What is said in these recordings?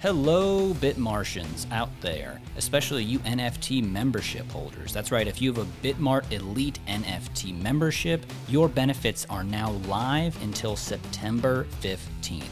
Hello, Bitmartians out there, especially you NFT membership holders. That's right, if you have a Bitmart Elite NFT membership, your benefits are now live until September 15th.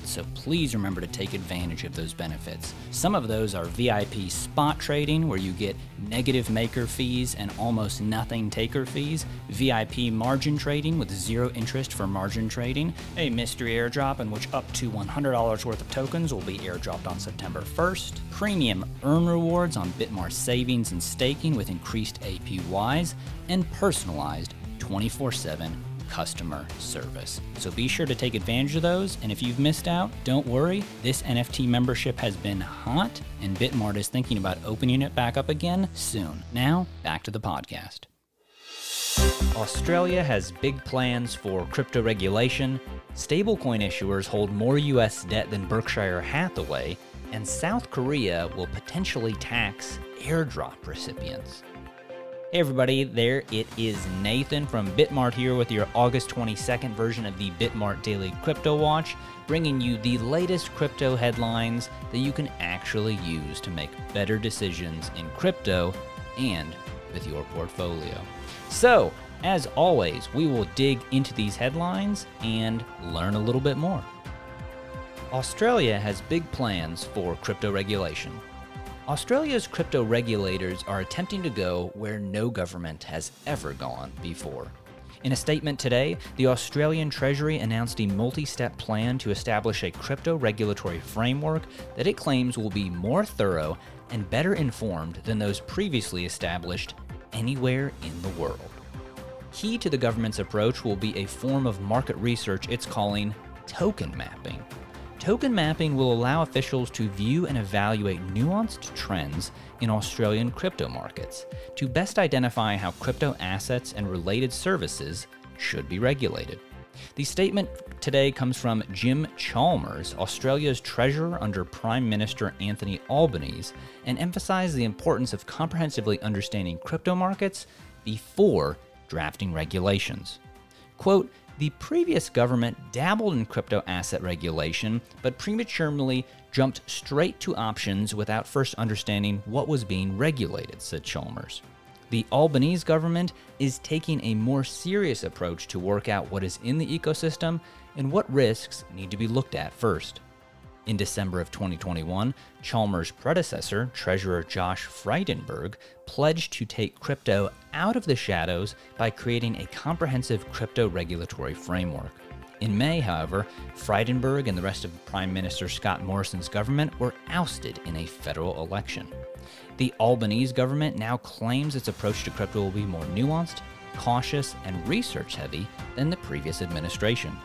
So please remember to take advantage of those benefits. Some of those are VIP spot trading, where you get negative maker fees and almost nothing taker fees, VIP margin trading with zero interest for margin trading, a mystery airdrop in which up to $100 worth of tokens will be airdropped on September. September 1st, premium earn rewards on Bitmart savings and staking with increased APYs, and personalized 24 7 customer service. So be sure to take advantage of those. And if you've missed out, don't worry. This NFT membership has been hot, and Bitmart is thinking about opening it back up again soon. Now, back to the podcast. Australia has big plans for crypto regulation. Stablecoin issuers hold more US debt than Berkshire Hathaway, and South Korea will potentially tax airdrop recipients. Hey everybody, there it is Nathan from Bitmart here with your August 22nd version of the Bitmart Daily Crypto Watch, bringing you the latest crypto headlines that you can actually use to make better decisions in crypto and with your portfolio. So, as always, we will dig into these headlines and learn a little bit more. Australia has big plans for crypto regulation. Australia's crypto regulators are attempting to go where no government has ever gone before. In a statement today, the Australian Treasury announced a multi step plan to establish a crypto regulatory framework that it claims will be more thorough and better informed than those previously established anywhere in the world. Key to the government's approach will be a form of market research it's calling token mapping. Token mapping will allow officials to view and evaluate nuanced trends in Australian crypto markets to best identify how crypto assets and related services should be regulated. The statement today comes from Jim Chalmers, Australia's Treasurer under Prime Minister Anthony Albanese, and emphasized the importance of comprehensively understanding crypto markets before drafting regulations. Quote, the previous government dabbled in crypto asset regulation, but prematurely jumped straight to options without first understanding what was being regulated, said Chalmers. The Albanese government is taking a more serious approach to work out what is in the ecosystem and what risks need to be looked at first. In December of 2021, Chalmers' predecessor, Treasurer Josh Frydenberg, pledged to take crypto out of the shadows by creating a comprehensive crypto regulatory framework. In May, however, Frydenberg and the rest of Prime Minister Scott Morrison's government were ousted in a federal election. The Albanese government now claims its approach to crypto will be more nuanced, cautious, and research heavy than the previous administration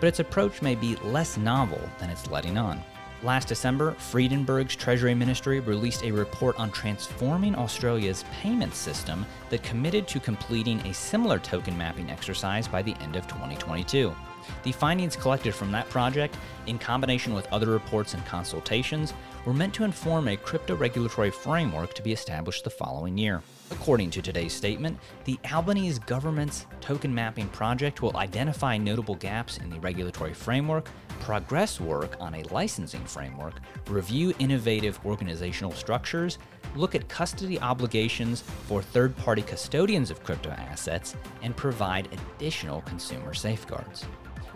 but its approach may be less novel than it's letting on. Last December, Frydenberg's Treasury Ministry released a report on transforming Australia's payment system that committed to completing a similar token mapping exercise by the end of 2022. The findings collected from that project, in combination with other reports and consultations, were meant to inform a crypto regulatory framework to be established the following year. According to today's statement, the Albanese government's token mapping project will identify notable gaps in the regulatory framework, progress work on a licensing framework, review innovative organizational structures, look at custody obligations for third party custodians of crypto assets, and provide additional consumer safeguards.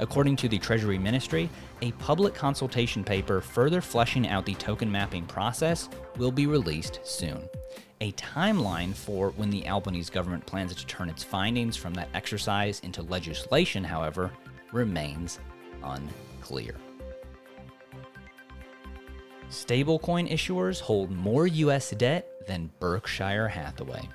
According to the Treasury Ministry, a public consultation paper further fleshing out the token mapping process will be released soon. A timeline for when the Albanese government plans to turn its findings from that exercise into legislation, however, remains unclear. Stablecoin issuers hold more US debt than Berkshire Hathaway.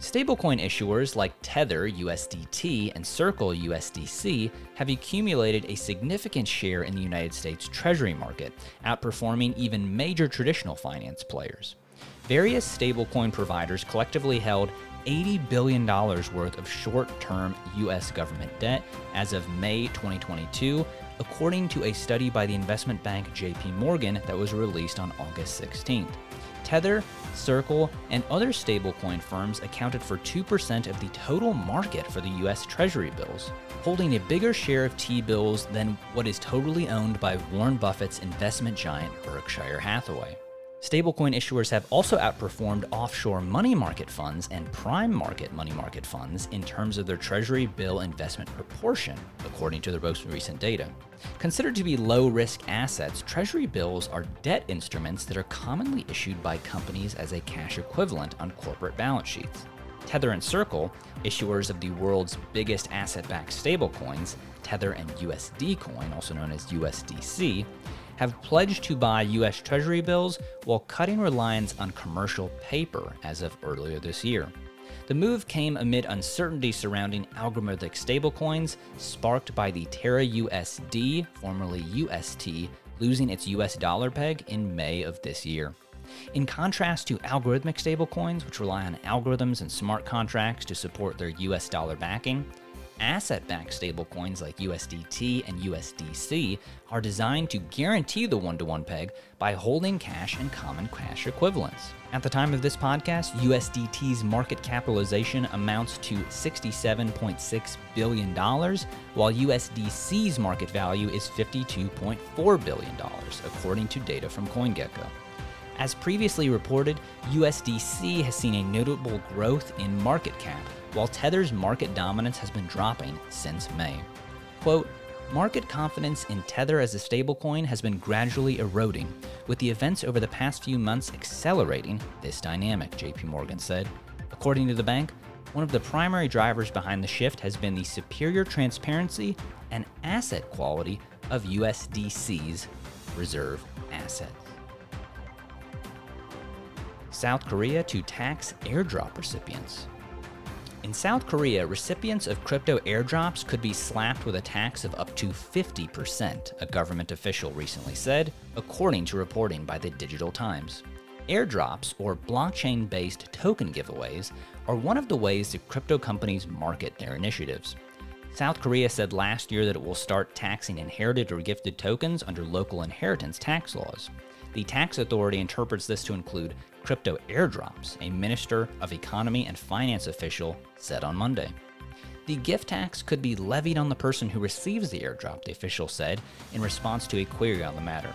Stablecoin issuers like Tether USDT and Circle USDC have accumulated a significant share in the United States Treasury market, outperforming even major traditional finance players. Various stablecoin providers collectively held $80 billion worth of short term U.S. government debt as of May 2022, according to a study by the investment bank JP Morgan that was released on August 16th. Tether, Circle, and other stablecoin firms accounted for 2% of the total market for the US Treasury bills, holding a bigger share of T bills than what is totally owned by Warren Buffett's investment giant Berkshire Hathaway. Stablecoin issuers have also outperformed offshore money market funds and prime market money market funds in terms of their Treasury bill investment proportion, according to their most recent data. Considered to be low risk assets, Treasury bills are debt instruments that are commonly issued by companies as a cash equivalent on corporate balance sheets. Tether and Circle, issuers of the world's biggest asset backed stablecoins, Tether and USD Coin, also known as USDC, have pledged to buy U.S. Treasury bills while cutting reliance on commercial paper as of earlier this year. The move came amid uncertainty surrounding algorithmic stablecoins, sparked by the Terra USD, formerly UST, losing its US dollar peg in May of this year. In contrast to algorithmic stablecoins, which rely on algorithms and smart contracts to support their US dollar backing, asset backed stablecoins like USDT and USDC are designed to guarantee the one to one peg by holding cash and common cash equivalents. At the time of this podcast, USDT's market capitalization amounts to $67.6 billion, while USDC's market value is $52.4 billion, according to data from CoinGecko. As previously reported, USDC has seen a notable growth in market cap while Tether's market dominance has been dropping since May. Quote, Market confidence in Tether as a stablecoin has been gradually eroding, with the events over the past few months accelerating this dynamic, JP Morgan said. According to the bank, one of the primary drivers behind the shift has been the superior transparency and asset quality of USDC's reserve assets. South Korea to tax airdrop recipients. In South Korea, recipients of crypto airdrops could be slapped with a tax of up to 50%, a government official recently said, according to reporting by the Digital Times. Airdrops, or blockchain based token giveaways, are one of the ways that crypto companies market their initiatives. South Korea said last year that it will start taxing inherited or gifted tokens under local inheritance tax laws. The tax authority interprets this to include crypto airdrops, a Minister of Economy and Finance official said on Monday. The gift tax could be levied on the person who receives the airdrop, the official said, in response to a query on the matter.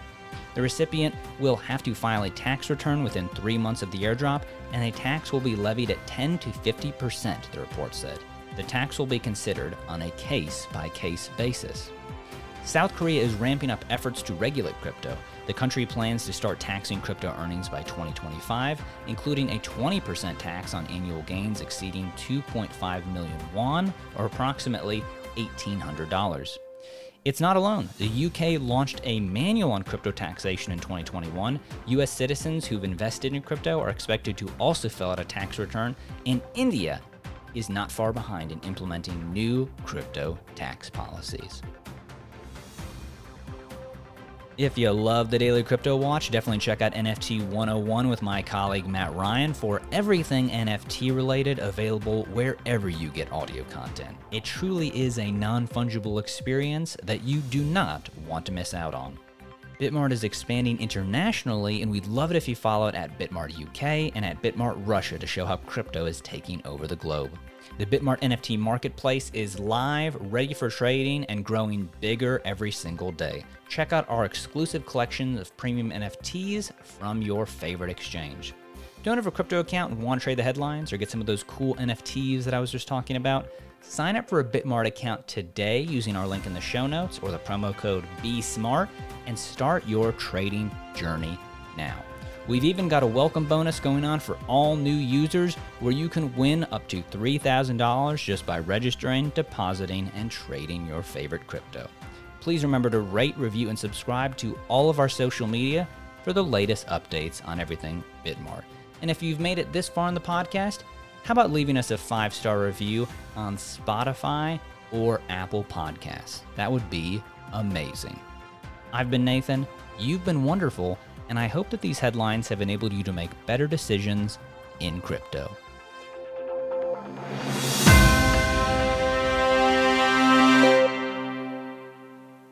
The recipient will have to file a tax return within three months of the airdrop, and a tax will be levied at 10 to 50%, the report said. The tax will be considered on a case by case basis. South Korea is ramping up efforts to regulate crypto. The country plans to start taxing crypto earnings by 2025, including a 20% tax on annual gains exceeding 2.5 million won, or approximately $1,800. It's not alone. The UK launched a manual on crypto taxation in 2021. US citizens who've invested in crypto are expected to also fill out a tax return, and India is not far behind in implementing new crypto tax policies. If you love the Daily Crypto Watch, definitely check out NFT 101 with my colleague Matt Ryan for everything NFT related available wherever you get audio content. It truly is a non fungible experience that you do not want to miss out on. Bitmart is expanding internationally, and we'd love it if you follow it at Bitmart UK and at Bitmart Russia to show how crypto is taking over the globe. The Bitmart NFT marketplace is live, ready for trading, and growing bigger every single day. Check out our exclusive collection of premium NFTs from your favorite exchange. Don't have a crypto account and want to trade the headlines or get some of those cool NFTs that I was just talking about? Sign up for a Bitmart account today using our link in the show notes or the promo code BSMART and start your trading journey now. We've even got a welcome bonus going on for all new users where you can win up to $3,000 just by registering, depositing, and trading your favorite crypto. Please remember to rate, review, and subscribe to all of our social media for the latest updates on everything Bitmart. And if you've made it this far in the podcast, how about leaving us a five star review on Spotify or Apple Podcasts? That would be amazing. I've been Nathan, you've been wonderful, and I hope that these headlines have enabled you to make better decisions in crypto.